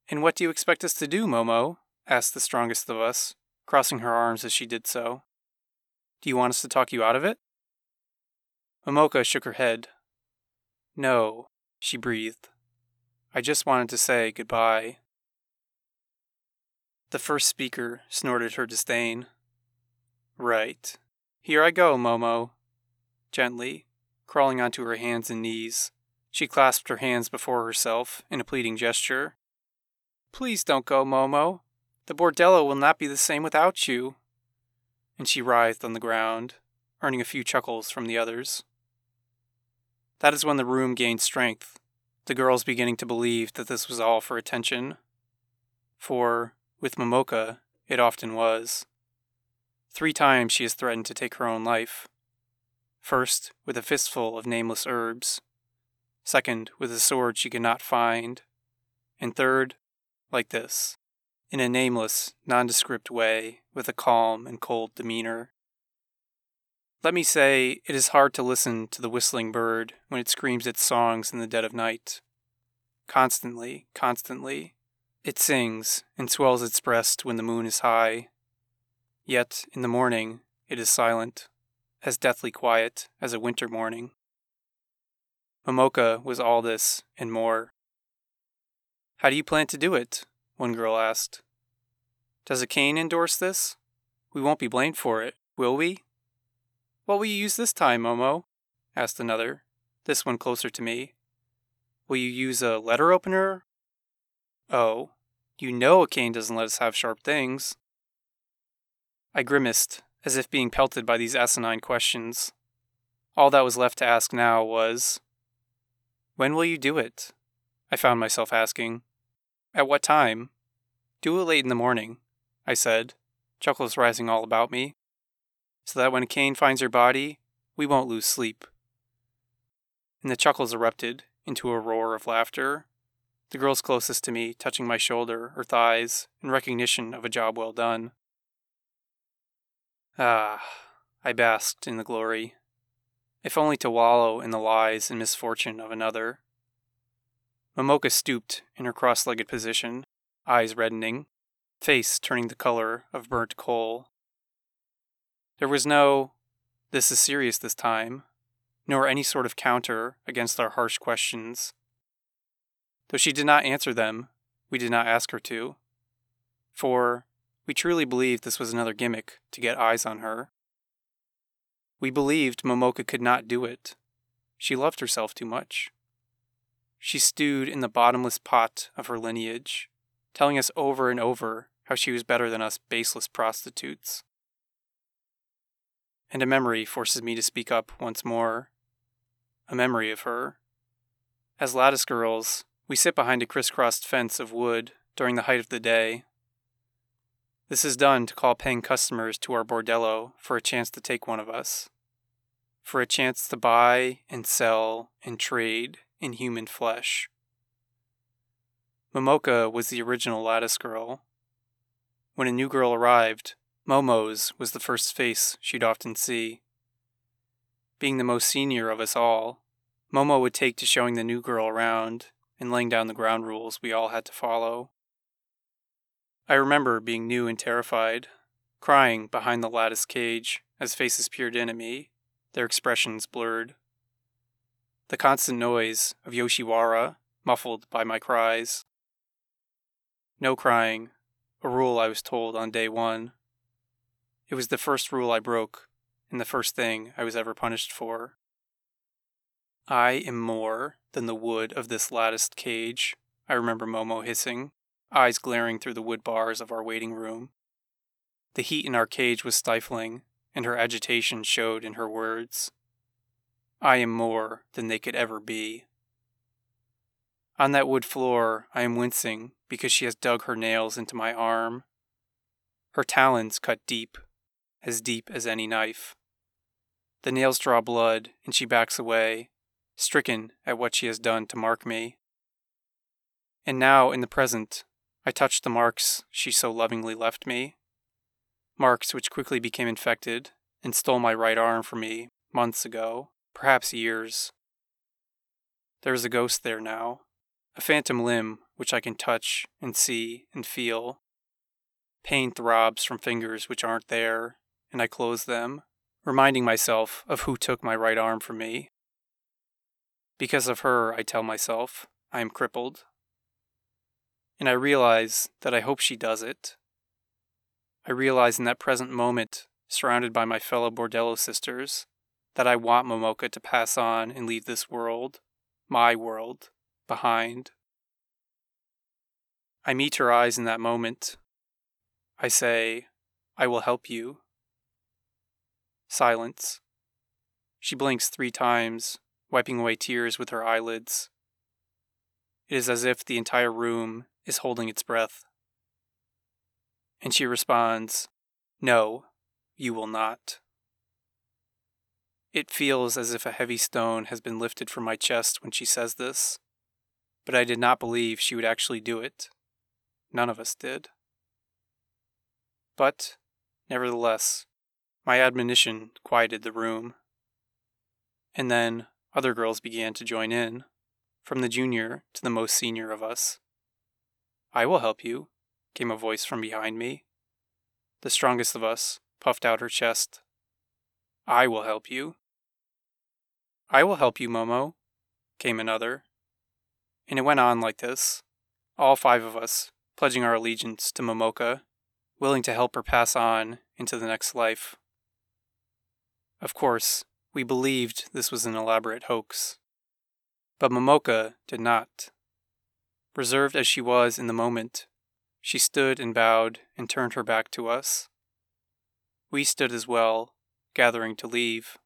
And what do you expect us to do, Momo? asked the strongest of us, crossing her arms as she did so. Do you want us to talk you out of it? Momoka shook her head. No, she breathed. I just wanted to say goodbye. The first speaker snorted her disdain. Right. Here I go, Momo. Gently, crawling onto her hands and knees, she clasped her hands before herself in a pleading gesture. Please don't go, Momo. The bordello will not be the same without you. And she writhed on the ground, earning a few chuckles from the others. That is when the room gained strength, the girls beginning to believe that this was all for attention. For, with Momoka, it often was. Three times she has threatened to take her own life. First, with a fistful of nameless herbs. Second, with a sword she could not find. And third, like this, in a nameless, nondescript way, with a calm and cold demeanor. Let me say, it is hard to listen to the whistling bird when it screams its songs in the dead of night. Constantly, constantly, it sings and swells its breast when the moon is high. Yet, in the morning, it is silent, as deathly quiet as a winter morning. Momoka was all this and more. How do you plan to do it? One girl asked. Does Akane endorse this? We won't be blamed for it, will we? What will you use this time, Momo? asked another, this one closer to me. Will you use a letter opener? Oh, you know Akane doesn't let us have sharp things. I grimaced, as if being pelted by these asinine questions. All that was left to ask now was When will you do it? I found myself asking. At what time? Do it late in the morning, I said, chuckles rising all about me, so that when Kane finds her body, we won't lose sleep. And the chuckles erupted into a roar of laughter the girls closest to me touching my shoulder or thighs in recognition of a job well done. Ah, I basked in the glory, if only to wallow in the lies and misfortune of another. Momoka stooped in her cross legged position, eyes reddening, face turning the color of burnt coal. There was no, this is serious this time, nor any sort of counter against our harsh questions. Though she did not answer them, we did not ask her to. For we truly believed this was another gimmick to get eyes on her. We believed Momoka could not do it. She loved herself too much. She stewed in the bottomless pot of her lineage, telling us over and over how she was better than us baseless prostitutes. And a memory forces me to speak up once more. A memory of her. As lattice girls, we sit behind a crisscrossed fence of wood during the height of the day. This is done to call paying customers to our bordello for a chance to take one of us, for a chance to buy and sell and trade in human flesh. Momoka was the original lattice girl. When a new girl arrived, Momo's was the first face she'd often see. Being the most senior of us all, Momo would take to showing the new girl around and laying down the ground rules we all had to follow. I remember being new and terrified, crying behind the lattice cage as faces peered in at me, their expressions blurred the constant noise of Yoshiwara muffled by my cries. No crying, a rule I was told on day one. It was the first rule I broke, and the first thing I was ever punished for. I am more than the wood of this latticed cage, I remember Momo hissing, eyes glaring through the wood bars of our waiting room. The heat in our cage was stifling, and her agitation showed in her words. I am more than they could ever be. On that wood floor, I am wincing because she has dug her nails into my arm. Her talons cut deep, as deep as any knife. The nails draw blood, and she backs away, stricken at what she has done to mark me. And now, in the present, I touch the marks she so lovingly left me. Marks which quickly became infected and stole my right arm from me months ago perhaps years. There is a ghost there now, a phantom limb which I can touch and see and feel. Pain throbs from fingers which aren't there, and I close them, reminding myself of who took my right arm from me. Because of her, I tell myself, I am crippled. And I realize that I hope she does it. I realize in that present moment, surrounded by my fellow Bordello sisters, that I want Momoka to pass on and leave this world, my world, behind. I meet her eyes in that moment. I say, I will help you. Silence. She blinks three times, wiping away tears with her eyelids. It is as if the entire room is holding its breath. And she responds, No, you will not. It feels as if a heavy stone has been lifted from my chest when she says this, but I did not believe she would actually do it. None of us did. But, nevertheless, my admonition quieted the room. And then other girls began to join in, from the junior to the most senior of us. I will help you, came a voice from behind me. The strongest of us puffed out her chest I will help you. I will help you, Momo, came another. And it went on like this, all five of us pledging our allegiance to Momoka, willing to help her pass on into the next life. Of course, we believed this was an elaborate hoax. But Momoka did not. Reserved as she was in the moment, she stood and bowed and turned her back to us. We stood as well, gathering to leave.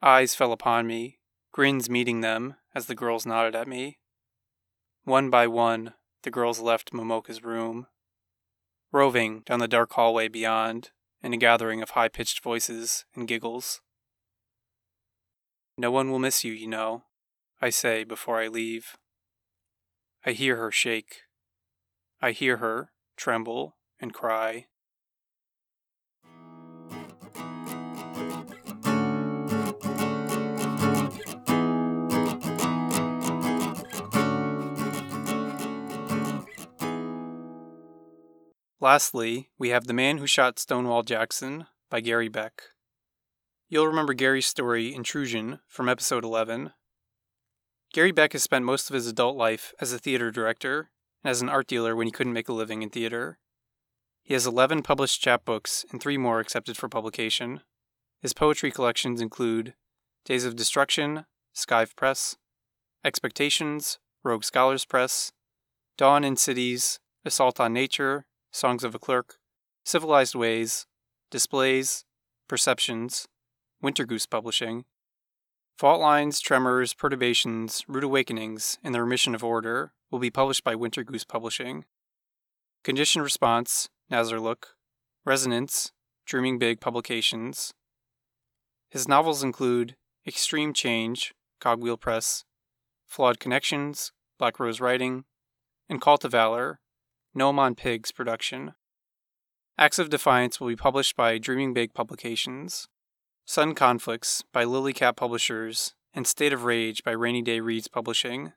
Eyes fell upon me, grins meeting them as the girls nodded at me. One by one, the girls left Momoka's room, roving down the dark hallway beyond in a gathering of high pitched voices and giggles. No one will miss you, you know, I say before I leave. I hear her shake. I hear her tremble and cry. Lastly, we have The Man Who Shot Stonewall Jackson by Gary Beck. You'll remember Gary's story, Intrusion, from episode 11. Gary Beck has spent most of his adult life as a theater director and as an art dealer when he couldn't make a living in theater. He has 11 published chapbooks and three more accepted for publication. His poetry collections include Days of Destruction, Skive Press, Expectations, Rogue Scholars Press, Dawn in Cities, Assault on Nature, Songs of a Clerk, Civilized Ways, Displays, Perceptions, Winter Goose Publishing, Fault Lines, Tremors, Perturbations, Rude Awakenings, and the Remission of Order will be published by Winter Goose Publishing. Condition Response, Look, Resonance, Dreaming Big Publications. His novels include Extreme Change, Cogwheel Press, Flawed Connections, Black Rose Writing, and Call to Valor, Gnome on Pigs production. Acts of Defiance will be published by Dreaming Big Publications. Sun Conflicts by Lillicat Publishers and State of Rage by Rainy Day Reads Publishing.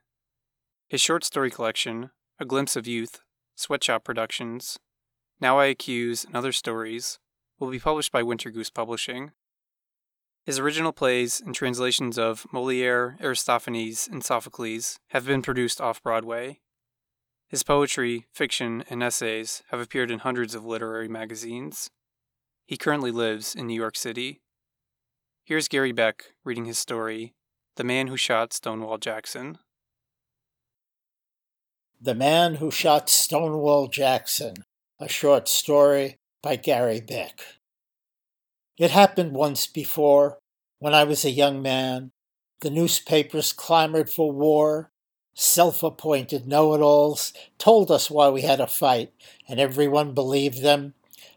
His short story collection, A Glimpse of Youth, Sweatshop Productions, Now I Accuse, and Other Stories, will be published by Winter Goose Publishing. His original plays and translations of Moliere, Aristophanes, and Sophocles have been produced off Broadway. His poetry, fiction, and essays have appeared in hundreds of literary magazines. He currently lives in New York City. Here's Gary Beck reading his story, The Man Who Shot Stonewall Jackson. The Man Who Shot Stonewall Jackson, a short story by Gary Beck. It happened once before, when I was a young man. The newspapers clamored for war, self appointed know it alls told us why we had a fight, and everyone believed them,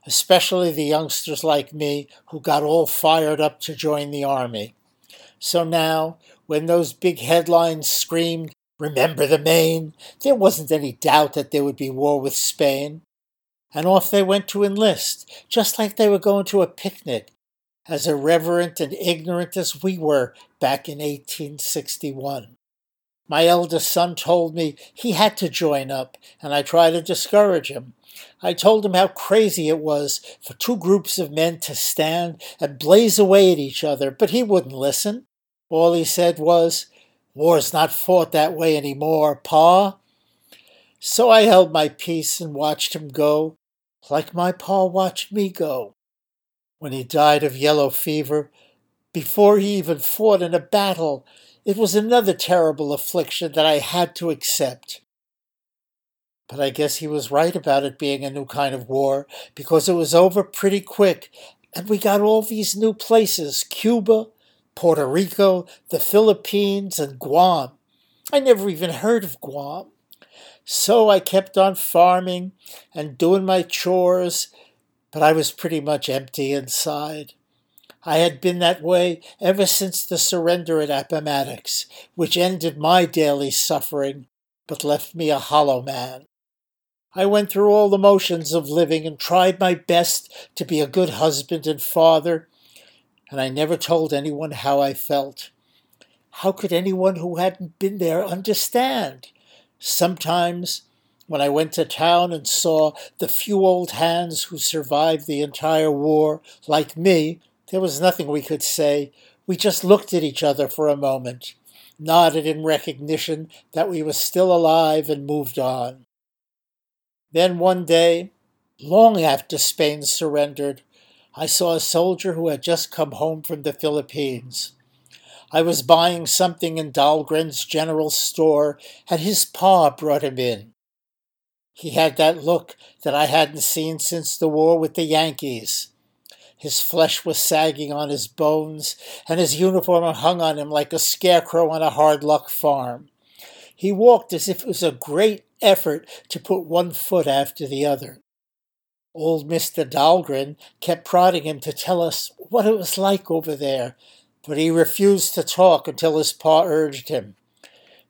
especially the youngsters like me who got all fired up to join the army. So now, when those big headlines screamed, Remember the Maine, there wasn't any doubt that there would be war with Spain. And off they went to enlist, just like they were going to a picnic, as irreverent and ignorant as we were back in 1861. My eldest son told me he had to join up, and I tried to discourage him. I told him how crazy it was for two groups of men to stand and blaze away at each other, but he wouldn't listen. All he said was, War's not fought that way any more, Pa. So I held my peace and watched him go, like my pa watched me go. When he died of yellow fever, before he even fought in a battle, it was another terrible affliction that I had to accept. But I guess he was right about it being a new kind of war, because it was over pretty quick, and we got all these new places Cuba, Puerto Rico, the Philippines, and Guam. I never even heard of Guam. So I kept on farming and doing my chores, but I was pretty much empty inside. I had been that way ever since the surrender at Appomattox, which ended my daily suffering, but left me a hollow man. I went through all the motions of living and tried my best to be a good husband and father, and I never told anyone how I felt. How could anyone who hadn't been there understand? Sometimes, when I went to town and saw the few old hands who survived the entire war, like me, there was nothing we could say. We just looked at each other for a moment, nodded in recognition that we were still alive, and moved on. Then one day, long after Spain surrendered, I saw a soldier who had just come home from the Philippines. I was buying something in Dahlgren's general store, and his pa brought him in. He had that look that I hadn't seen since the war with the Yankees. His flesh was sagging on his bones, and his uniform hung on him like a scarecrow on a hard luck farm. He walked as if it was a great effort to put one foot after the other. Old Mr. Dahlgren kept prodding him to tell us what it was like over there, but he refused to talk until his pa urged him.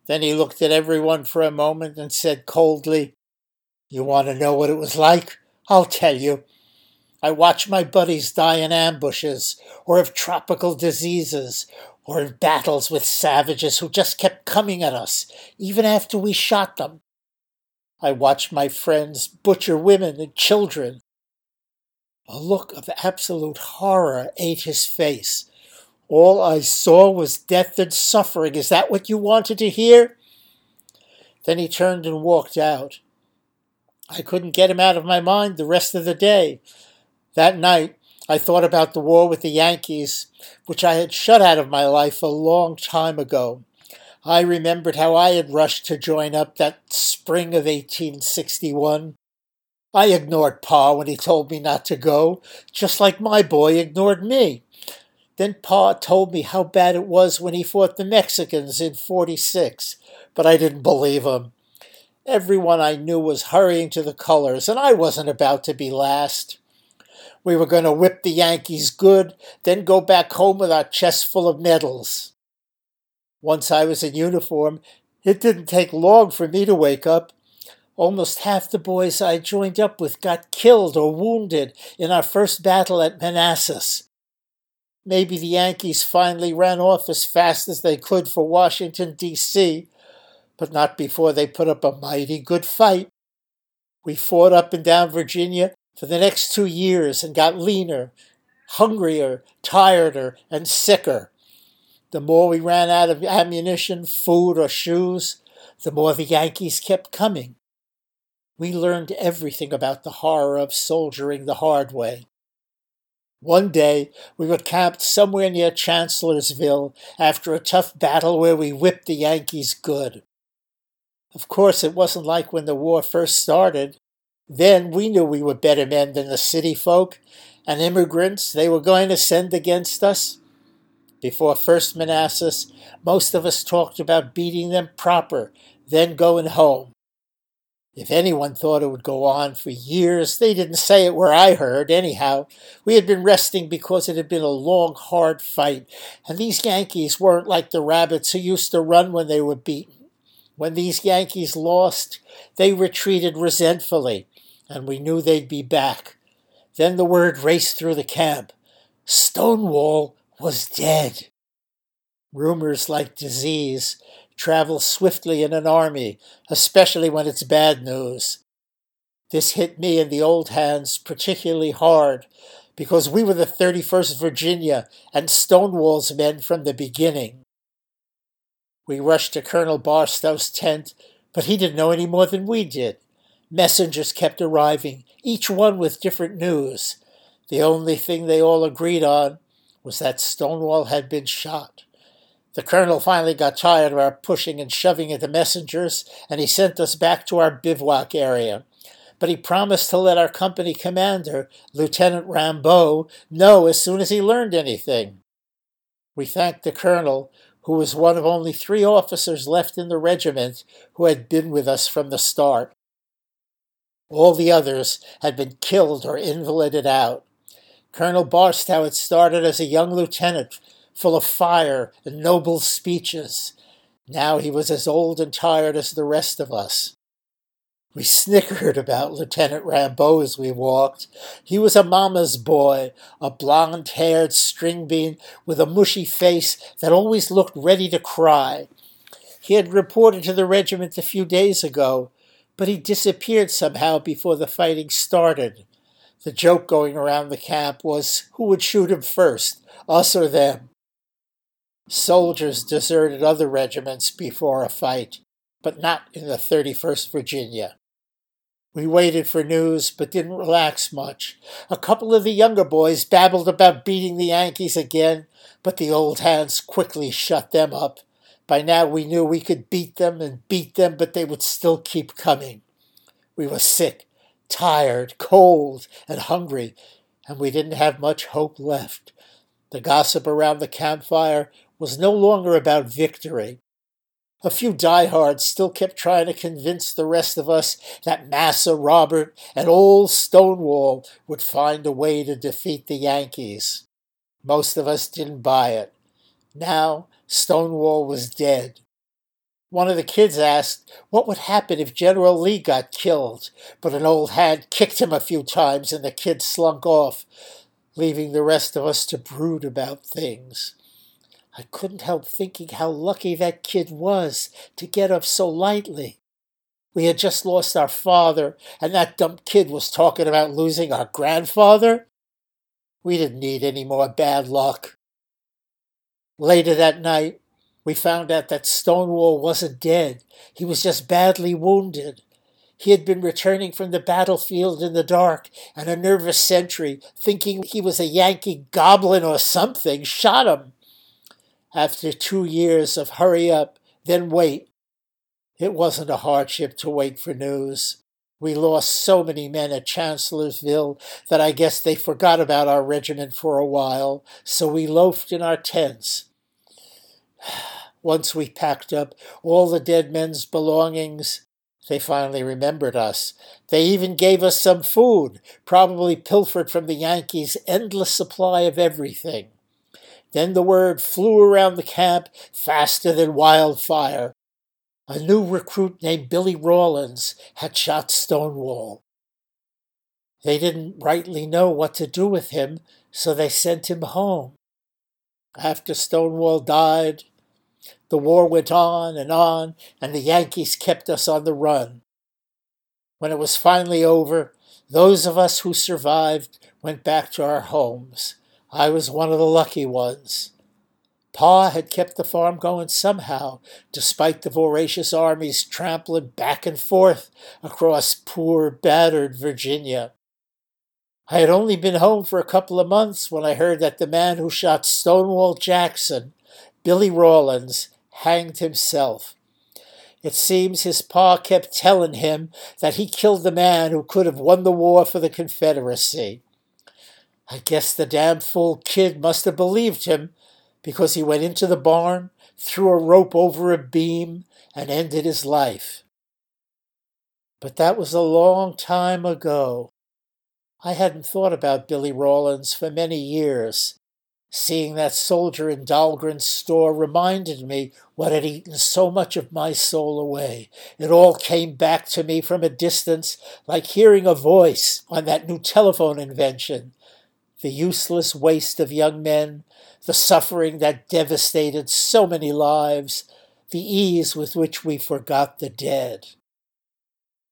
Then he looked at everyone for a moment and said coldly, You want to know what it was like? I'll tell you. I watch my buddies die in ambushes, or of tropical diseases, or in battles with savages who just kept coming at us, even after we shot them. I watched my friends butcher women and children. A look of absolute horror ate his face. All I saw was death and suffering. Is that what you wanted to hear? Then he turned and walked out. I couldn't get him out of my mind the rest of the day. That night, I thought about the war with the Yankees, which I had shut out of my life a long time ago. I remembered how I had rushed to join up that spring of 1861. I ignored Pa when he told me not to go, just like my boy ignored me. Then Pa told me how bad it was when he fought the Mexicans in 46, but I didn't believe him. Everyone I knew was hurrying to the colors, and I wasn't about to be last. We were going to whip the Yankees good, then go back home with our chests full of medals. Once I was in uniform, it didn't take long for me to wake up. Almost half the boys I joined up with got killed or wounded in our first battle at Manassas. Maybe the Yankees finally ran off as fast as they could for Washington, D.C., but not before they put up a mighty good fight. We fought up and down Virginia for the next two years and got leaner, hungrier, tireder, and sicker. The more we ran out of ammunition, food, or shoes, the more the Yankees kept coming. We learned everything about the horror of soldiering the hard way. One day, we were camped somewhere near Chancellorsville after a tough battle where we whipped the Yankees good. Of course, it wasn't like when the war first started. Then we knew we were better men than the city folk, and immigrants they were going to send against us. Before First Manassas, most of us talked about beating them proper, then going home. If anyone thought it would go on for years, they didn't say it where I heard, anyhow. We had been resting because it had been a long, hard fight, and these Yankees weren't like the rabbits who used to run when they were beaten. When these Yankees lost, they retreated resentfully, and we knew they'd be back. Then the word raced through the camp Stonewall was dead. Rumors like disease travel swiftly in an army, especially when it's bad news. This hit me and the old hands particularly hard because we were the 31st Virginia and Stonewall's men from the beginning. We rushed to Colonel Barstow's tent, but he didn't know any more than we did. Messengers kept arriving, each one with different news. The only thing they all agreed on was that Stonewall had been shot. The colonel finally got tired of our pushing and shoving at the messengers, and he sent us back to our bivouac area. But he promised to let our company commander, Lieutenant Rambeau, know as soon as he learned anything. We thanked the colonel, who was one of only three officers left in the regiment who had been with us from the start. All the others had been killed or invalided out. Colonel Barstow had started as a young lieutenant, full of fire and noble speeches. Now he was as old and tired as the rest of us. We snickered about Lieutenant Rambeau as we walked. He was a mama's boy, a blond haired string bean with a mushy face that always looked ready to cry. He had reported to the regiment a few days ago, but he disappeared somehow before the fighting started. The joke going around the camp was who would shoot him first, us or them. Soldiers deserted other regiments before a fight, but not in the 31st Virginia. We waited for news, but didn't relax much. A couple of the younger boys babbled about beating the Yankees again, but the old hands quickly shut them up. By now we knew we could beat them and beat them, but they would still keep coming. We were sick tired, cold, and hungry, and we didn't have much hope left. The gossip around the campfire was no longer about victory. A few diehards still kept trying to convince the rest of us that Marse Robert and old Stonewall would find a way to defeat the Yankees. Most of us didn't buy it. Now Stonewall was dead. One of the kids asked what would happen if General Lee got killed, but an old hand kicked him a few times and the kid slunk off, leaving the rest of us to brood about things. I couldn't help thinking how lucky that kid was to get up so lightly. We had just lost our father, and that dumb kid was talking about losing our grandfather. We didn't need any more bad luck. Later that night, we found out that Stonewall wasn't dead. He was just badly wounded. He had been returning from the battlefield in the dark, and a nervous sentry, thinking he was a Yankee goblin or something, shot him. After two years of hurry up, then wait, it wasn't a hardship to wait for news. We lost so many men at Chancellorsville that I guess they forgot about our regiment for a while, so we loafed in our tents. Once we packed up all the dead men's belongings, they finally remembered us. They even gave us some food, probably pilfered from the Yankees' endless supply of everything. Then the word flew around the camp faster than wildfire. A new recruit named Billy Rawlins had shot Stonewall. They didn't rightly know what to do with him, so they sent him home. After Stonewall died, the war went on and on, and the Yankees kept us on the run. When it was finally over, those of us who survived went back to our homes. I was one of the lucky ones. Pa had kept the farm going somehow, despite the voracious armies trampling back and forth across poor, battered Virginia. I had only been home for a couple of months when I heard that the man who shot Stonewall Jackson, Billy Rawlins, hanged himself. It seems his pa kept telling him that he killed the man who could have won the war for the Confederacy. I guess the damn fool kid must have believed him because he went into the barn, threw a rope over a beam, and ended his life. But that was a long time ago. I hadn't thought about Billy Rawlins for many years. Seeing that soldier in Dahlgren's store reminded me what had eaten so much of my soul away. It all came back to me from a distance, like hearing a voice on that new telephone invention. The useless waste of young men, the suffering that devastated so many lives, the ease with which we forgot the dead.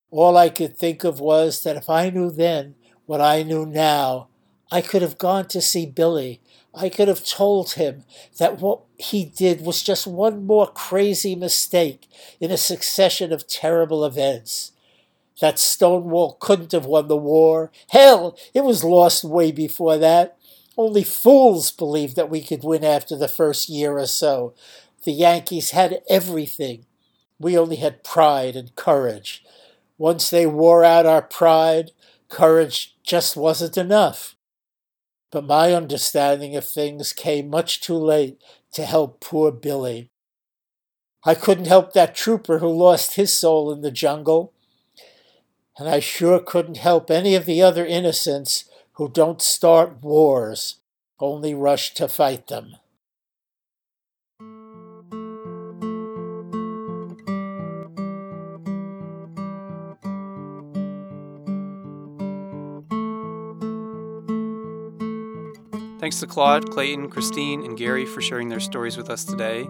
All I could think of was that if I knew then what I knew now, I could have gone to see Billy I could have told him that what he did was just one more crazy mistake in a succession of terrible events. That Stonewall couldn't have won the war. Hell, it was lost way before that. Only fools believed that we could win after the first year or so. The Yankees had everything. We only had pride and courage. Once they wore out our pride, courage just wasn't enough but my understanding of things came much too late to help poor Billy. I couldn't help that trooper who lost his soul in the jungle, and I sure couldn't help any of the other innocents who don't start wars, only rush to fight them. Thanks to Claude, Clayton, Christine, and Gary for sharing their stories with us today.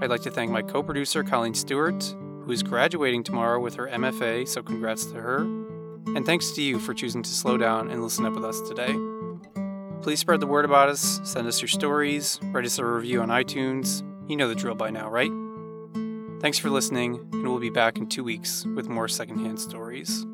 I'd like to thank my co producer, Colleen Stewart, who is graduating tomorrow with her MFA, so congrats to her. And thanks to you for choosing to slow down and listen up with us today. Please spread the word about us, send us your stories, write us a review on iTunes. You know the drill by now, right? Thanks for listening, and we'll be back in two weeks with more secondhand stories.